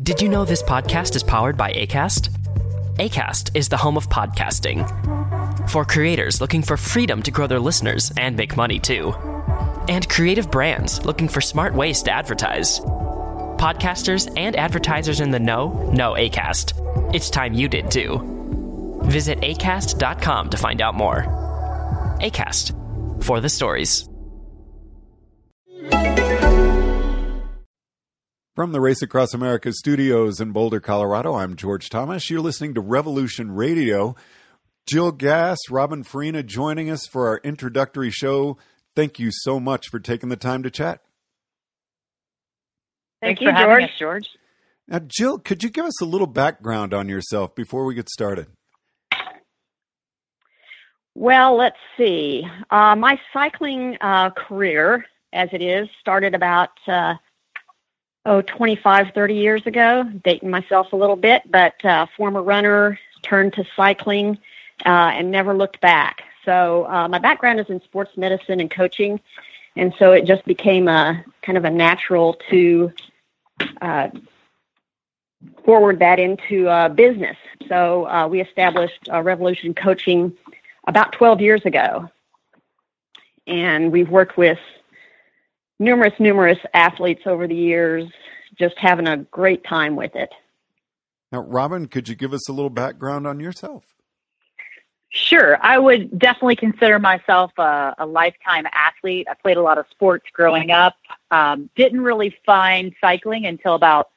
Did you know this podcast is powered by ACAST? ACAST is the home of podcasting. For creators looking for freedom to grow their listeners and make money too. And creative brands looking for smart ways to advertise. Podcasters and advertisers in the know know ACAST. It's time you did too. Visit acast.com to find out more. ACAST for the stories. From the Race Across America studios in Boulder, Colorado, I'm George Thomas. You're listening to Revolution Radio. Jill Gass, Robin Farina joining us for our introductory show. Thank you so much for taking the time to chat. Thank Thanks you, for George. us, George. Now, Jill, could you give us a little background on yourself before we get started? Well, let's see. Uh, my cycling uh, career, as it is, started about uh, oh 25, 30 years ago. Dating myself a little bit, but uh, former runner, turned to cycling, uh, and never looked back. So uh, my background is in sports medicine and coaching, and so it just became a kind of a natural to uh, forward that into uh, business. So uh, we established uh, Revolution Coaching about 12 years ago. And we've worked with numerous, numerous athletes over the years, just having a great time with it. Now, Robin, could you give us a little background on yourself? Sure. I would definitely consider myself a, a lifetime athlete. I played a lot of sports growing up. Um, didn't really find cycling until about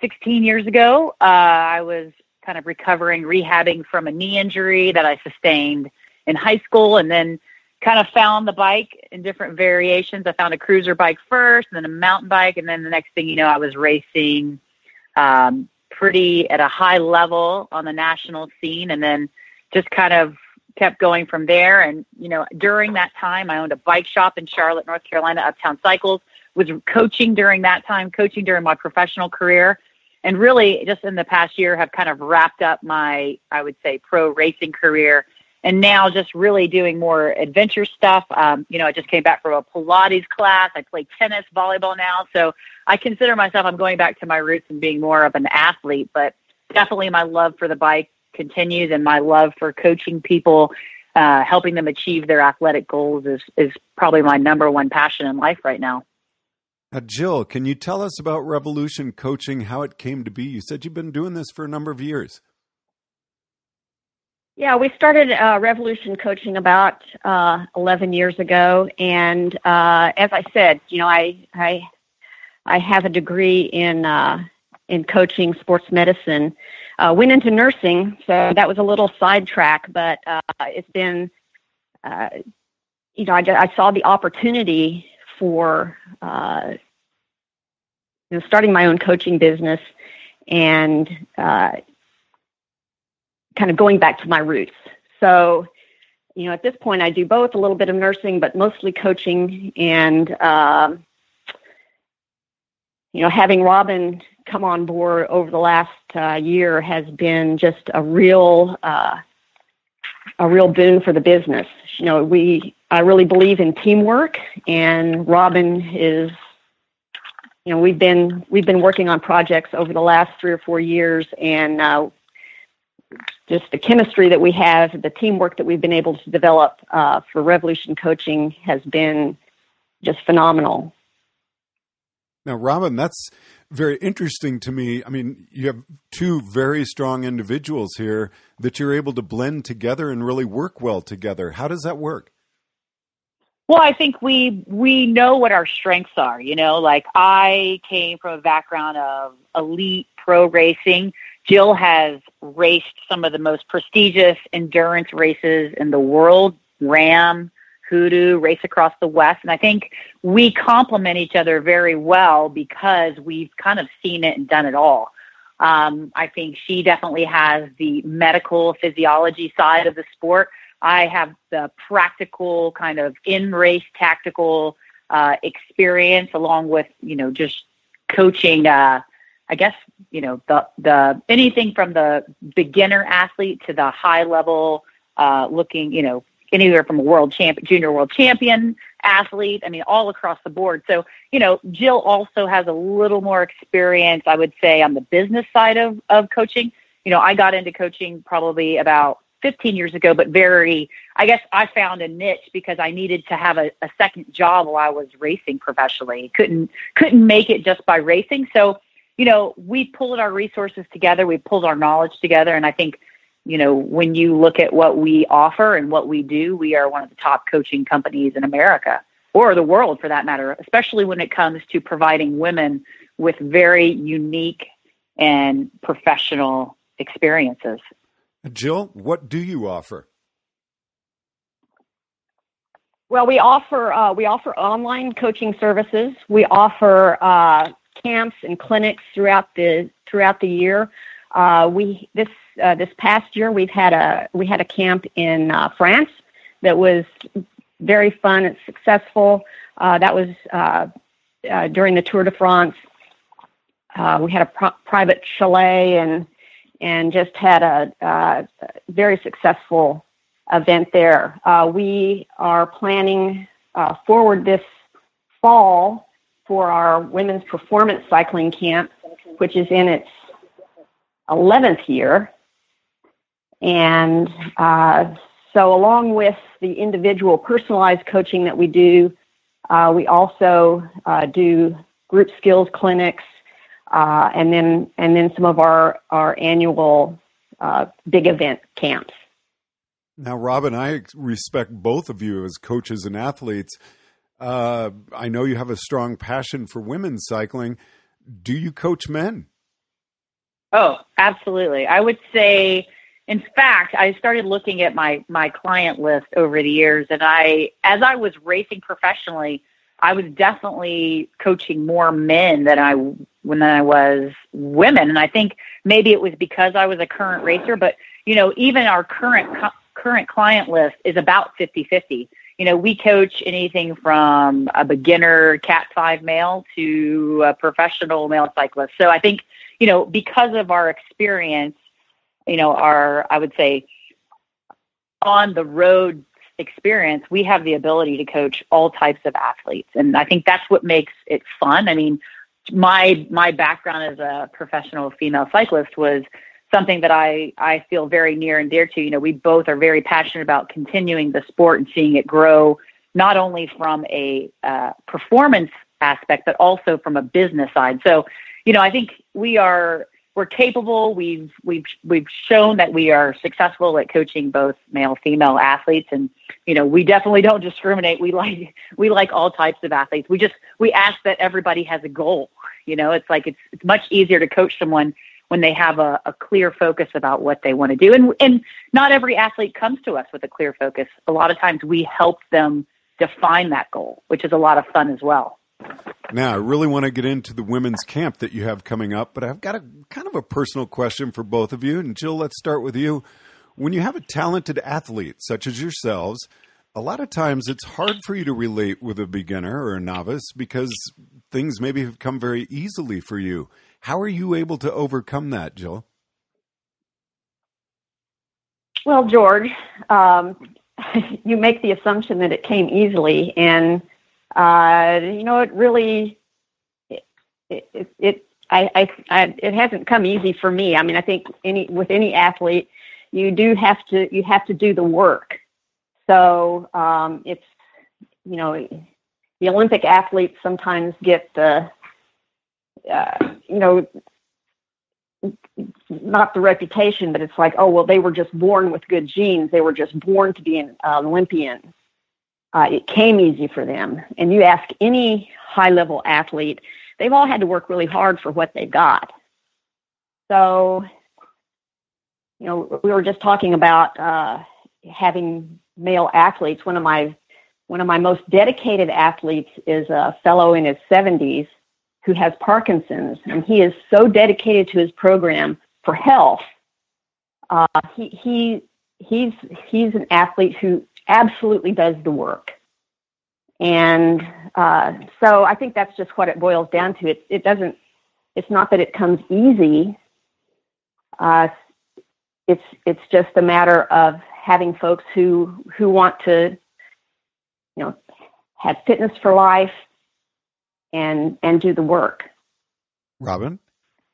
16 years ago. Uh, I was kind of recovering, rehabbing from a knee injury that I sustained in high school and then kind of found the bike in different variations. I found a cruiser bike first, and then a mountain bike, and then the next thing you know, I was racing um, pretty at a high level on the national scene, and then just kind of kept going from there. And you know, during that time, I owned a bike shop in Charlotte, North Carolina, Uptown Cycles. Was coaching during that time, coaching during my professional career, and really just in the past year have kind of wrapped up my, I would say, pro racing career and now just really doing more adventure stuff. Um, you know, I just came back from a Pilates class. I play tennis, volleyball now. So I consider myself, I'm going back to my roots and being more of an athlete, but definitely my love for the bike continues and my love for coaching people, uh, helping them achieve their athletic goals is, is probably my number one passion in life right now. Now, Jill, can you tell us about Revolution Coaching, how it came to be? You said you've been doing this for a number of years. Yeah, we started uh, Revolution Coaching about uh, 11 years ago, and uh, as I said, you know, I I I have a degree in uh, in coaching sports medicine. Uh, went into nursing, so that was a little sidetrack, but uh, it's been, uh, you know, I, I saw the opportunity for uh, you know starting my own coaching business, and uh, kind of going back to my roots. So, you know, at this point, I do both a little bit of nursing, but mostly coaching. And, um, you know, having Robin come on board over the last uh, year has been just a real, uh, a real boon for the business. You know, we, I really believe in teamwork, and Robin is, you know, we've been we've been working on projects over the last three or four years, and uh, just the chemistry that we have, the teamwork that we've been able to develop uh, for Revolution Coaching has been just phenomenal. Now, Robin, that's very interesting to me. I mean, you have two very strong individuals here that you're able to blend together and really work well together. How does that work? Well, I think we we know what our strengths are. You know, like I came from a background of elite pro racing. Jill has raced some of the most prestigious endurance races in the world, RAAM, Hoodoo, Race Across the West. And I think we complement each other very well because we've kind of seen it and done it all. Um, I think she definitely has the medical physiology side of the sport. I have the practical kind of in race tactical uh, experience along with, you know, just coaching uh, I guess you know the the anything from the beginner athlete to the high level uh, looking, you know, anywhere from a world champ, junior world champion athlete. I mean, all across the board. So, you know, Jill also has a little more experience, I would say, on the business side of, of coaching. You know, I got into coaching probably about 15 years ago, but very, I guess I found a niche because I needed to have a, a second job while I was racing professionally. Couldn't, couldn't make it just by racing. So, you know, we pulled our resources together. We pulled our knowledge together. And I think, you know, when you look at what we offer and what we do, we are one of the top coaching companies in America or the world for that matter, especially when it comes to providing women with very unique and professional experiences. Jill, what do you offer? Well, we offer uh, we offer online coaching services. We offer uh, camps and clinics throughout the throughout the year. Uh, we this uh, this past year we've had a we had a camp in uh, France that was very fun and successful. Uh, that was uh, uh, during the Tour de France. we had a private chalet and and just had a, very successful event there. we are planning forward this fall for our women's performance cycling camp, which is in its 11th year. And uh, so, along with the individual personalized coaching that we do, uh, we also uh, do group skills clinics, uh, and then and then some of our our annual uh, big event camps. Now, Robin, I respect both of you as coaches and athletes. Uh, I know you have a strong passion for women's cycling. Do you coach men? Oh, absolutely. I would say, in fact, I started looking at my my client list over the years, and I, as I was racing professionally, I was definitely coaching more men than I when I was women, and I think maybe it was because I was a current racer. But you know, even our current current client list is about fifty fifty you know, we coach anything from a beginner Cat 5 male to a professional male cyclist. So I think, you know, because of our experience, you know, our, I would say, on the road experience, we have the ability to coach all types of athletes. And I think that's what makes it fun. I mean, my my background as a professional female cyclist was something that I, I feel very near and dear to. You know, we both are very passionate about continuing the sport and seeing it grow, not only from a uh, performance aspect, but also from a business side. So, you know, I think we are we're capable. We've we've we've shown that we are successful at coaching both male female athletes, and you know, we definitely don't discriminate. We like we like all types of athletes. We just we ask that everybody has a goal. You know, it's like it's it's much easier to coach someone when they have a, a clear focus about what they want to do. And, and not every athlete comes to us with a clear focus. A lot of times we help them define that goal, which is a lot of fun as well. Now, I really want to get into the women's camp that you have coming up, but I've got a kind of a personal question for both of you. And Jill, let's start with you. When you have a talented athlete such as yourselves, a lot of times it's hard for you to relate with a beginner or a novice because things maybe have come very easily for you. How are you able to overcome that, Jill? Well, George, um, you make the assumption that it came easily, and uh, you know it really it, it, it I, I, I, it hasn't come easy for me. I mean, I think any with any athlete, you do have to you have to do the work. So um, it's you know the Olympic athletes sometimes get the uh, you know, not the reputation, but it's like, oh, well, they were just born with good genes. They were just born to be an Olympian. Uh, it came easy for them. And you ask any high level athlete, they've all had to work really hard for what they got. So, you know, we were just talking about uh, having male athletes. One of my one of my most dedicated athletes is a fellow in his 70s who has Parkinson's, and he is so dedicated to his program for health. Uh, he, he, he's, he's an athlete who absolutely does the work. And uh, so I think that's just what it boils down to. It, it doesn't, it's not that it comes easy. Uh, it's, it's just a matter of having folks who, who want to, you know, have fitness for life, and and do the work. Robin?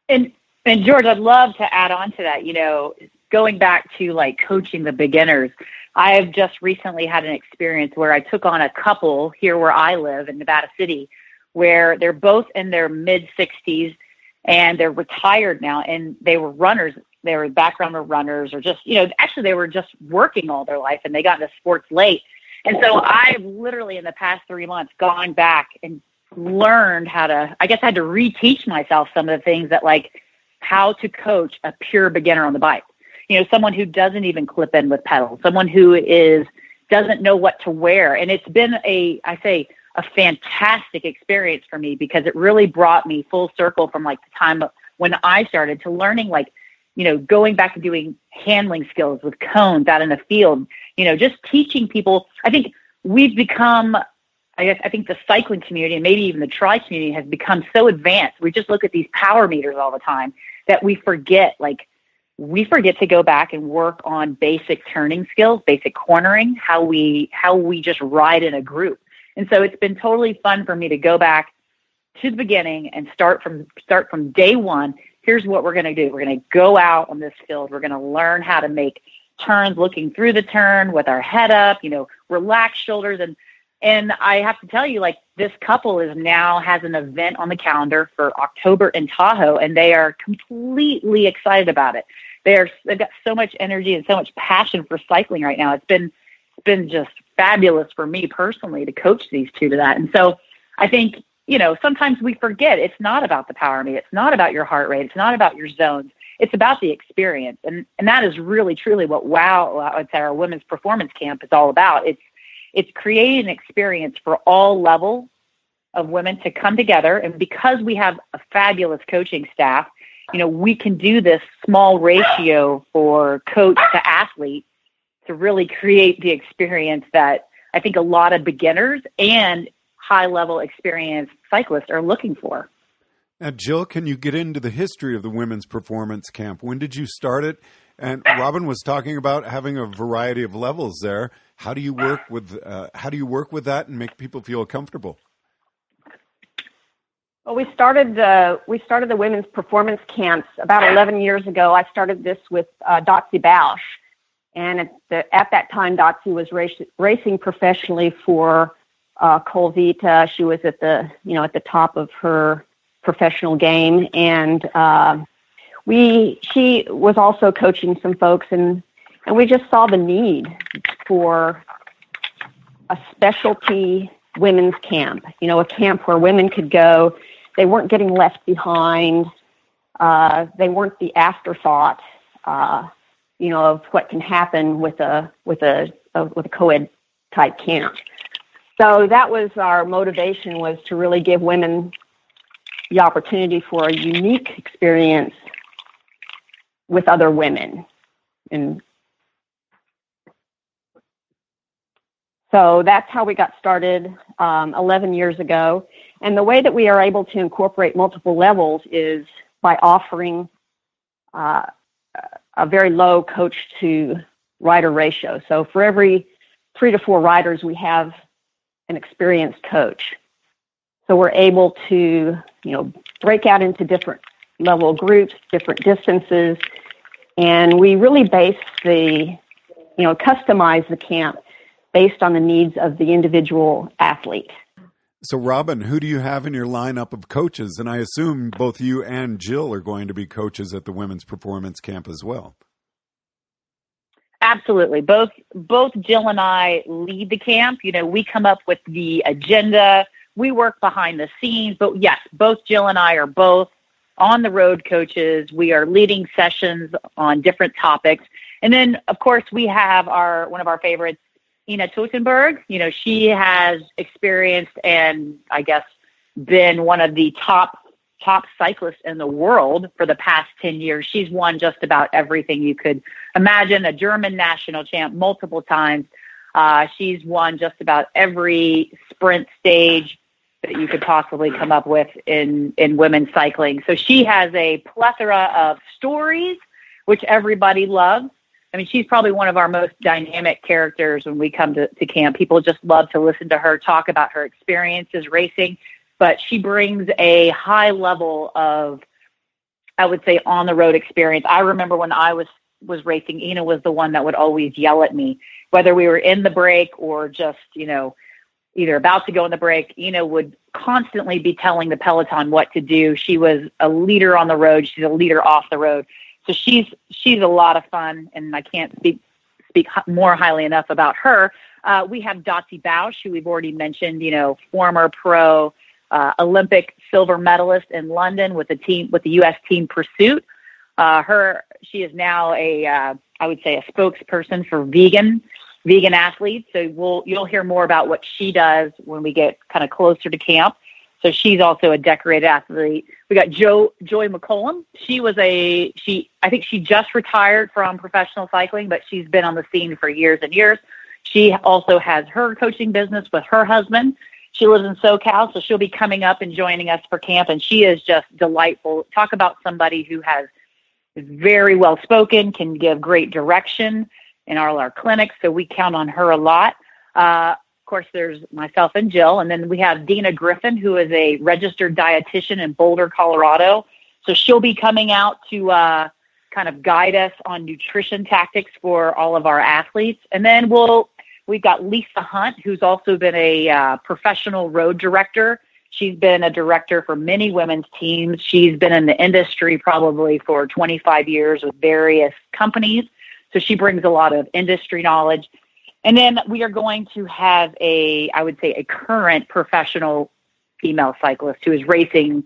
And and George, I'd love to add on to that. You know, going back to like coaching the beginners, I have just recently had an experience where I took on a couple here where I live in Nevada City, where they're both in their mid 60s and they're retired now, and they were runners. They were background of runners, or just you know, actually they were just working all their life, and they got into sports late. And so I've literally in the past three months gone back and learned how to. I guess I had to reteach myself some of the things that like how to coach a pure beginner on the bike you know, someone who doesn't even clip in with pedals, someone who is doesn't know what to wear. And it's been a, I say, a fantastic experience for me because it really brought me full circle from like the time when I started to learning like, you know, going back and doing handling skills with cones out in the field, you know, just teaching people. I think we've become, I guess, I think the cycling community and maybe even the tri community has become so advanced. We just look at these power meters all the time that we forget like we forget to go back and work on basic turning skills, basic cornering, how we how we just ride in a group. And so it's been totally fun for me to go back to the beginning and start from start from day one. Here's what we're going to do. We're going to go out on this field. We're going to learn how to make turns looking through the turn with our head up, you know, relax shoulders and and I have to tell you, like this couple is now has an event on the calendar for October in Tahoe, and they are completely excited about it they're they've got so much energy and so much passion for cycling right now. It's been it's been just fabulous for me personally to coach these two to that. And so I think you know sometimes we forget it's not about the power meter. It's not about your heart rate. It's not about your zones. It's about the experience, and and that is really truly what WOW I would say our women's performance camp is all about. It's it's creating an experience for all levels of women to come together, and because we have a fabulous coaching staff you know, we can do this small ratio for coach to athlete to really create the experience that I think a lot of beginners and high level experienced cyclists are looking for. Now, Jill, can you get into the history of the women's performance camp? When did you start it? And Robin was talking about having a variety of levels there. How do you work with uh, how do you work with that and make people feel comfortable? Well, we started the we started the women's performance camps about 11 years ago. I started this with uh, Dotsie Bausch, and at, the, at that time, Dotsie was race, racing professionally for uh, Colavita. She was at the you know at the top of her professional game, and uh, we she was also coaching some folks, and and we just saw the need for a specialty women's camp. You know, a camp where women could go they weren't getting left behind. Uh, they weren't the afterthought, uh, you know, of what can happen with a with a, a with a co-ed type camp. So that was our motivation was to really give women the opportunity for a unique experience with other women. And so that's how we got started um, 11 years ago. And the way that we are able to incorporate multiple levels is by offering uh, a very low coach to rider ratio. So for every three to four riders, we have an experienced coach. So we're able to, you know, break out into different level groups, different distances, and we really base the, you know, customize the camp based on the needs of the individual athlete. So, Robin, who do you have in your lineup of coaches? And I assume both you and Jill are going to be coaches at the women's performance camp as well. Absolutely. Both both Jill and I lead the camp. You know, we come up with the agenda. We work behind the scenes, but yes, both Jill and I are both on the road coaches. We are leading sessions on different topics. And then of course we have our one of our favorites, Ina Teutenberg. You know, she has experienced and I guess been one of the top top cyclists in the world for the past 10 years. She's won just about everything you could imagine, a German national champ multiple times. Uh, she's won just about every sprint stage that you could possibly come up with in, in women's cycling. So she has a plethora of stories, which everybody loves. I mean, she's probably one of our most dynamic characters when we come to, to camp. People just love to listen to her talk about her experiences racing, but she brings a high level of, I would say, on the road experience. I remember when I was was racing, Ina was the one that would always yell at me, whether we were in the break or just, you know, either about to go in the break. Ina would constantly be telling the peloton what to do. She was a leader on the road. She's a leader off the road. So she's she's a lot of fun, and I can't speak speak more highly enough about her. Uh, we have Dotsie Bausch, who we've already mentioned. You know, former pro, uh, Olympic silver medalist in London with the team with the U.S. team Pursuit. Uh, her she is now a uh, I would say a spokesperson for vegan vegan athletes. So we'll you'll hear more about what she does when we get kind of closer to camp. So she's also a decorated athlete. We got Joe Joy McCollum. She was a she I think she just retired from professional cycling, but she's been on the scene for years and years. She also has her coaching business with her husband. She lives in SoCal, so she'll be coming up and joining us for camp and she is just delightful. Talk about somebody who has very well spoken, can give great direction in all our clinics, so we count on her a lot. Uh, of course, there's myself and Jill, and then we have Dina Griffin, who is a registered dietitian in Boulder, Colorado. So she'll be coming out to uh, kind of guide us on nutrition tactics for all of our athletes. And then we'll we've got Lisa Hunt, who's also been a uh, professional road director. She's been a director for many women's teams. She's been in the industry probably for 25 years with various companies. So she brings a lot of industry knowledge. And then we are going to have a, I would say, a current professional female cyclist who is racing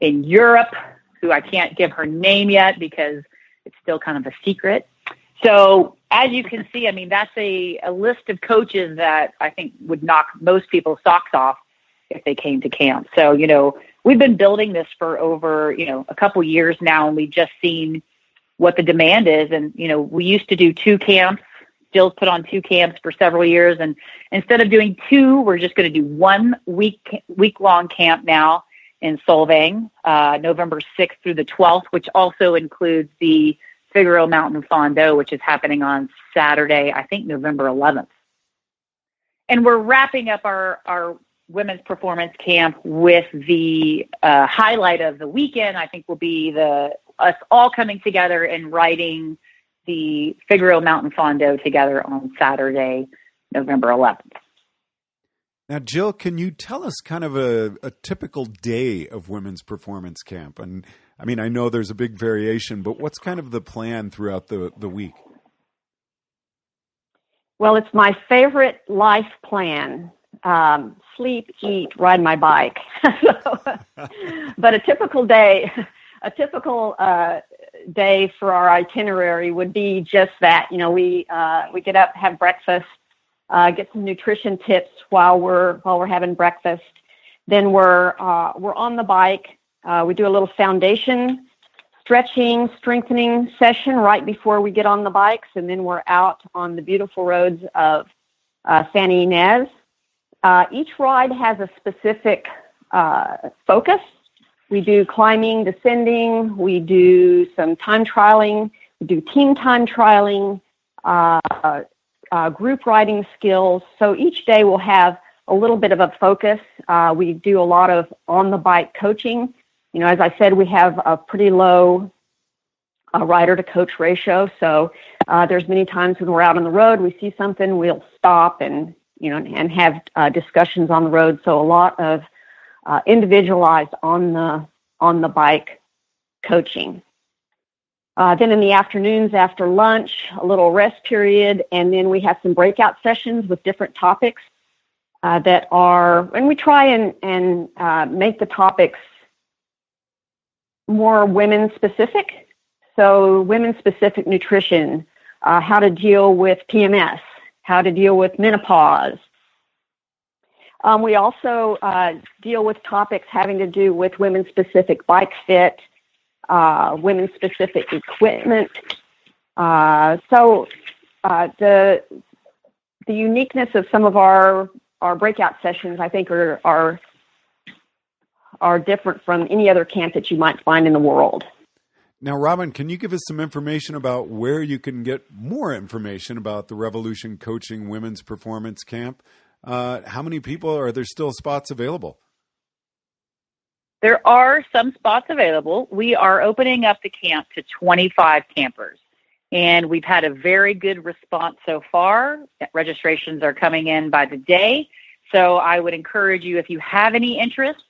in Europe, who I can't give her name yet because it's still kind of a secret. So as you can see, I mean, that's a, a list of coaches that I think would knock most people's socks off if they came to camp. So, you know, we've been building this for over, you know, a couple years now and we've just seen what the demand is. And, you know, we used to do two camps Jill's put on two camps for several years, and instead of doing two, we're just going to do one week week long camp now in Solvang, uh, November 6th through the 12th, which also includes the Figueroa Mountain Fondo, which is happening on Saturday, I think November 11th. And we're wrapping up our our women's performance camp with the uh, highlight of the weekend. I think will be the us all coming together and writing the Figueroa Mountain Fondo together on Saturday, November 11th. Now, Jill, can you tell us kind of a, a, typical day of women's performance camp? And I mean, I know there's a big variation, but what's kind of the plan throughout the, the week? Well, it's my favorite life plan um, sleep, eat, ride my bike. so, but a typical day, a typical uh, day for our itinerary would be just that. You know, we uh, we get up, have breakfast, uh, get some nutrition tips while we're while we're having breakfast. Then we're uh, we're on the bike. Uh, we do a little foundation stretching, strengthening session right before we get on the bikes, and then we're out on the beautiful roads of uh, Santa Ynez. Uh, each ride has a specific focus we do climbing, descending. We do some time trialing. We do team time trialing, uh, uh, group riding skills. So each day we'll have a little bit of a focus. Uh, we do a lot of on the bike coaching. You know, as I said, we have a pretty low uh, rider to coach ratio. So uh, there's many times when we're out on the road, we see something, we'll stop and you know and have uh, discussions on the road. So a lot of uh, individualized on the on the bike coaching. Uh, then in the afternoons after lunch, a little rest period, and then we have some breakout sessions with different topics uh, that are, and we try and, and uh, make the topics more women specific. So, women specific nutrition, uh, how to deal with PMS, how to deal with menopause, um, we also uh, deal with topics having to do with women specific bike fit, uh, women specific equipment. Uh, so uh, the the uniqueness of some of our our breakout sessions, I think, are are are different from any other camp that you might find in the world. Now, Robin, can you give us some information about where you can get more information about the Revolution Coaching Women's Performance Camp? Uh, how many people are there still spots available? There are some spots available. We are opening up the camp to 25 campers, and we've had a very good response so far. Registrations are coming in by the day. So I would encourage you, if you have any interest,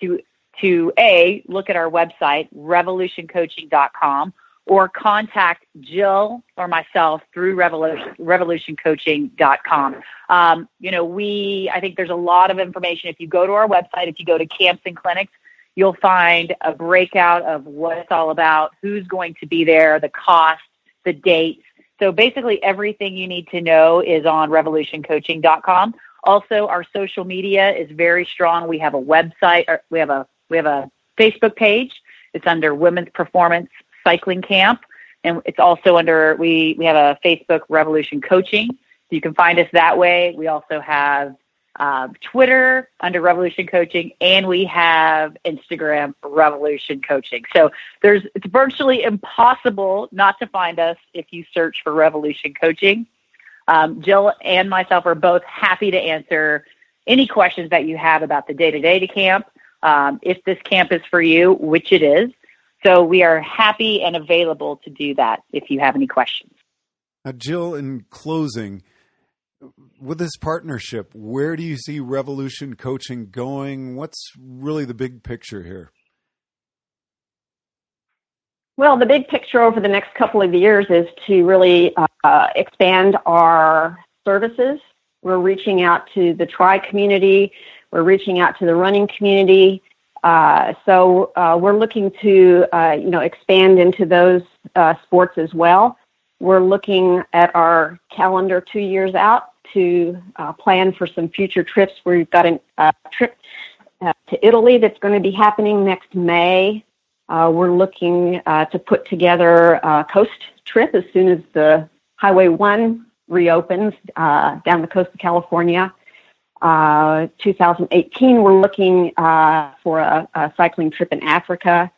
to to a look at our website revolutioncoaching.com or contact Jill or myself through revolution, revolutioncoaching.com. Um, you know, we I think there's a lot of information. If you go to our website, if you go to camps and clinics, you'll find a breakout of what it's all about, who's going to be there, the cost, the dates. So basically, everything you need to know is on revolutioncoaching.com. Also, our social media is very strong. We have a website, we have a we have a Facebook page. It's under Women's Performance Cycling Camp, and it's also under we we have a Facebook Revolution Coaching. So you can find us that way. We also have uh, Twitter under Revolution Coaching, and we have Instagram Revolution Coaching. So there's it's virtually impossible not to find us if you search for Revolution Coaching. Um, Jill and myself are both happy to answer any questions that you have about the day to day to camp. Um, if this camp is for you, which it is. So we are happy and available to do that if you have any questions. Now, Jill, in closing, with this partnership, where do you see Revolution Coaching going? What's really the big picture here? Well, the big picture over the next couple of years is to really uh, expand our services. We're reaching out to the tri community, we're reaching out to the running community. Uh, so uh, we're looking to, uh, you know, expand into those uh, sports as well. We're looking at our calendar two years out to uh, plan for some future trips. We've got a trip to Italy that's going to be happening next May. Uh, we're looking uh, to put together a coast trip as soon as the Highway 1 reopens uh, down the coast of California. 2018, we're looking for a, a cycling trip in Africa.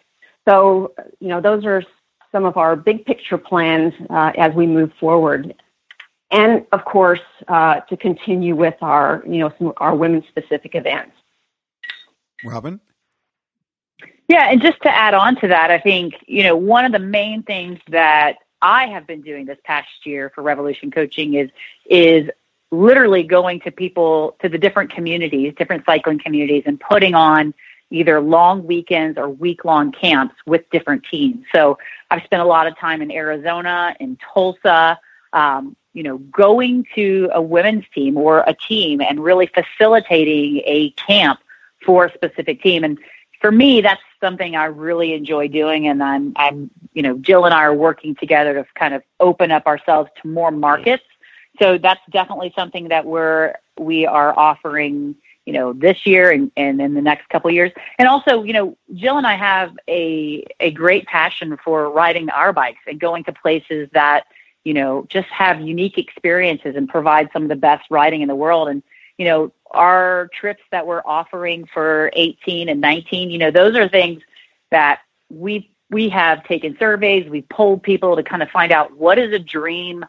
So, you know, those are some of our big picture plans uh, as we move forward and of course uh, to continue with our you know some our women specific events. Robin. Yeah, and just to add on to that, I think you know one of the main things that I have been doing this past year for Revolution Coaching is is literally going to people to the different communities, different cycling communities, and putting on either long weekends or week long camps with different teams. So I've spent a lot of time in Arizona, in Tulsa, um, you know, going to a women's team or a team and really facilitating a camp for a specific team. And for me, that's something I really enjoy doing. And I'm, I'm, you know, Jill and I are working together to kind of open up ourselves to more markets. So that's definitely something that we're, we are offering, you know, this year and, and in the next couple of years. And also, you know, Jill and I have a, a great passion for riding our bikes and going to places that, you know, just have unique experiences and provide some of the best riding in the world. And, you know, our trips that we're offering for 18 and 19, you know, those are things that we we have taken surveys, we've polled people to kind of find out what is a dream,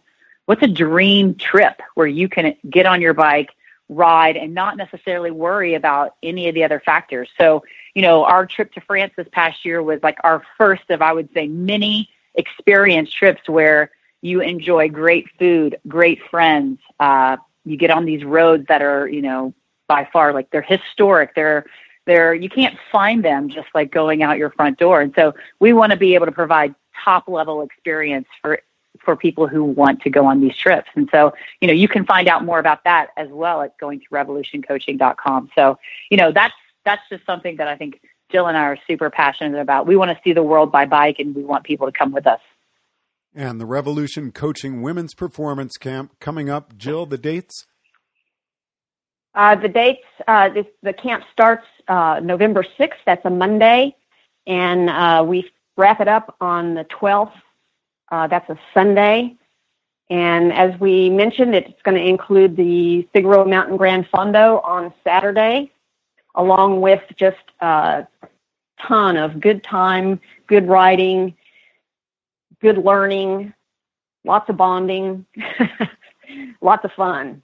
what's a dream trip where you can get on your bike, ride, and not necessarily worry about any of the other factors. So, you know, our trip to France this past year was like our first of, I would say, many experience trips where you enjoy great food, great friends. Uh, you get on these roads that are, you know, by far like they're historic. They're they're you can't find them just like going out your front door. And so we want to be able to provide top level experience for for people who want to go on these trips. And so, you know, you can find out more about that as well at going to revolutioncoaching.com. So, you know, that's that's just something that I think Jill and I are super passionate about. We want to see the world by bike and we want people to come with us and the Revolution Coaching Women's Performance Camp coming up. Jill, the dates? Uh, the dates, uh, this, the camp starts uh, November 6th. That's a Monday. And uh, we wrap it up on the 12th. Uh, that's a Sunday. And as we mentioned, it's going to include the Figueroa Mountain Grand Fondo on Saturday, along with just a ton of good time, good riding, good learning, lots of bonding, lots of fun.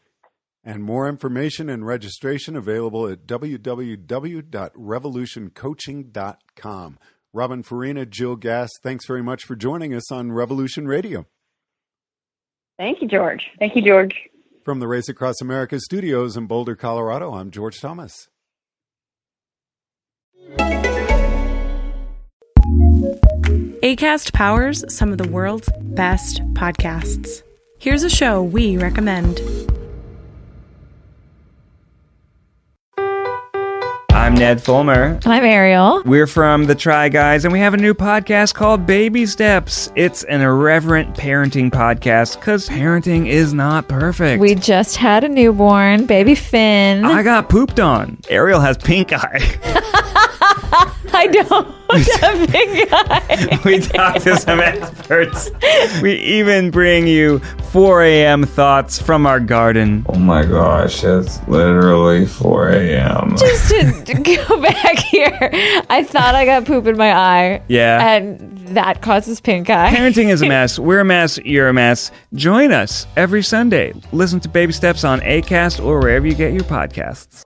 And more information and registration available at www.revolutioncoaching.com. Robin Farina, Jill Gass, thanks very much for joining us on Revolution Radio. Thank you, George. Thank you, George. From the Race Across America studios in Boulder, Colorado, I'm George Thomas. ACAST powers some of the world's best podcasts. Here's a show we recommend. I'm Ned Fulmer. I'm Ariel. We're from The Try Guys, and we have a new podcast called Baby Steps. It's an irreverent parenting podcast because parenting is not perfect. We just had a newborn, baby Finn. I got pooped on. Ariel has pink eye. I don't have pink eye. we talk to some experts. We even bring you 4 a.m. thoughts from our garden. Oh my gosh, it's literally 4 a.m. Just to go back here, I thought I got poop in my eye. Yeah. And that causes pink eye. Parenting is a mess. We're a mess. You're a mess. Join us every Sunday. Listen to Baby Steps on ACAST or wherever you get your podcasts.